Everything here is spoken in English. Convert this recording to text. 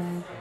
Amen.